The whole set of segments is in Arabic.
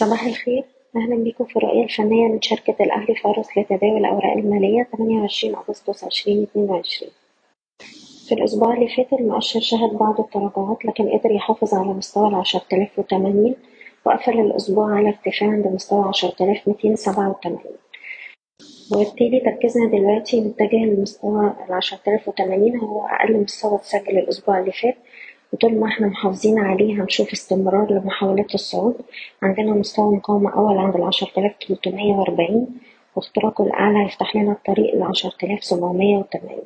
صباح الخير. أهلا بكم في الرؤية الفنية من شركة الأهلي فارس لتداول الأوراق المالية 28 أغسطس 2022 في الأسبوع اللي فات المؤشر شهد بعض التراجعات لكن قدر يحافظ على مستوى آلاف وتمانين وقفل الأسبوع على ارتفاع عند مستوى عشرة آلاف ميتين سبعة وتمانين. وبالتالي تركيزنا دلوقتي متجه لمستوى آلاف وتمانين هو أقل مستوى اتسجل الأسبوع اللي فات. وطول ما إحنا محافظين عليه هنشوف استمرار لمحاولات الصعود. عندنا مستوى مقاومة أول عند العشرة آلاف تلتمية وأربعين واختراقه الأعلى هيفتح لنا الطريق لعشرة آلاف سبعمية وتمانين.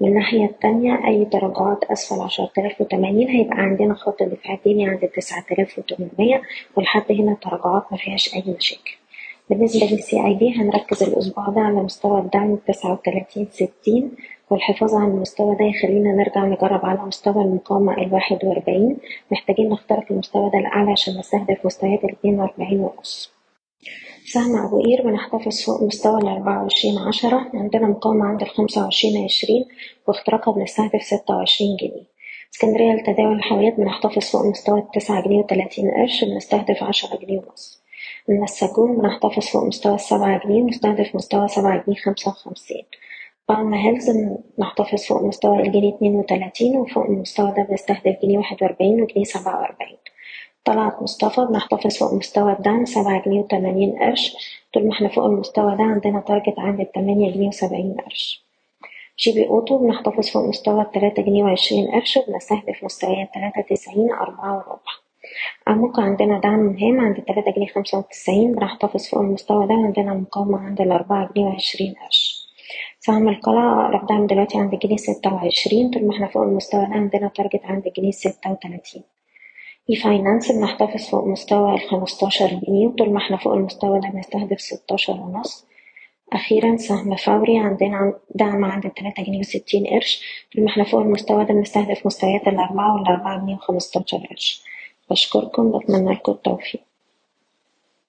من الناحية التانية أي تراجعات أسفل عشرة آلاف وتمانين هيبقى عندنا خط دفاع تاني عند تسعة آلاف وتمنمية ولحد هنا التراجعات مفيهاش أي مشاكل. بالنسبة للسي اي بي هنركز الأسبوع ده على مستوى الدعم تسعة وتلاتين ستين والحفاظ على المستوى ده يخلينا نرجع نجرب على مستوى المقاومة الواحد وأربعين. محتاجين نخترق المستوى ده الأعلى عشان نستهدف مستويات الاتنين وأربعين ونص. سهم أبو قير بنحتفظ فوق مستوى الأربعة وعشرين عشرة. عندنا مقاومة عند الخمسة وعشرين عشرين واختراقها بنستهدف ستة وعشرين جنيه. اسكندرية لتداول الحاويات بنحتفظ فوق مستوى التسعة جنيه وتلاتين قرش بنستهدف عشرة جنيه ونص. من السجون بنحتفظ فوق مستوى السبعة جنيه ونستهدف مستوى سبعة جنيه خمسة وخمسين. بالما هيلز بنحتفظ فوق مستوى الجنيه اتنين وتلاتين وفوق المستوى ده بنستهدف جنيه واحد وأربعين وجنيه سبعة وأربعين. طلعت مصطفى بنحتفظ فوق مستوى الدعم سبعة جنيه وتمانين قرش. طول ما إحنا فوق المستوى ده عندنا target عند التمانية جنيه وسبعين قرش. جي بي أوتو بنحتفظ فوق مستوى التلاتة جنيه وعشرين قرش وبنستهدف مستويات تلاتة تسعين أربعة وربع. أعمق عندنا دعم مهم عند تلاتة جنيه خمسة وتسعين بنحتفظ فوق المستوى ده وعندنا مقاومة عند الأربعة جنيه وعشرين قرش. سهم القلعة دعم دلوقتي عند جنيه ستة وعشرين طول ما إحنا فوق المستوى ده عندنا target عند جنيه ستة وتلاتين. اي فاينانس بنحتفظ فوق مستوى الخمستاشر جنيه وطول ما إحنا فوق المستوى ده بنستهدف ستاشر ونص. أخيرا سهم فوري عندنا دعم عند تلاتة جنيه وستين قرش طول ما إحنا فوق المستوى ده بنستهدف مستويات الأربعة والأربعة جنيه وخمستاشر قرش. بشكركم بتمنى لكم التوفيق.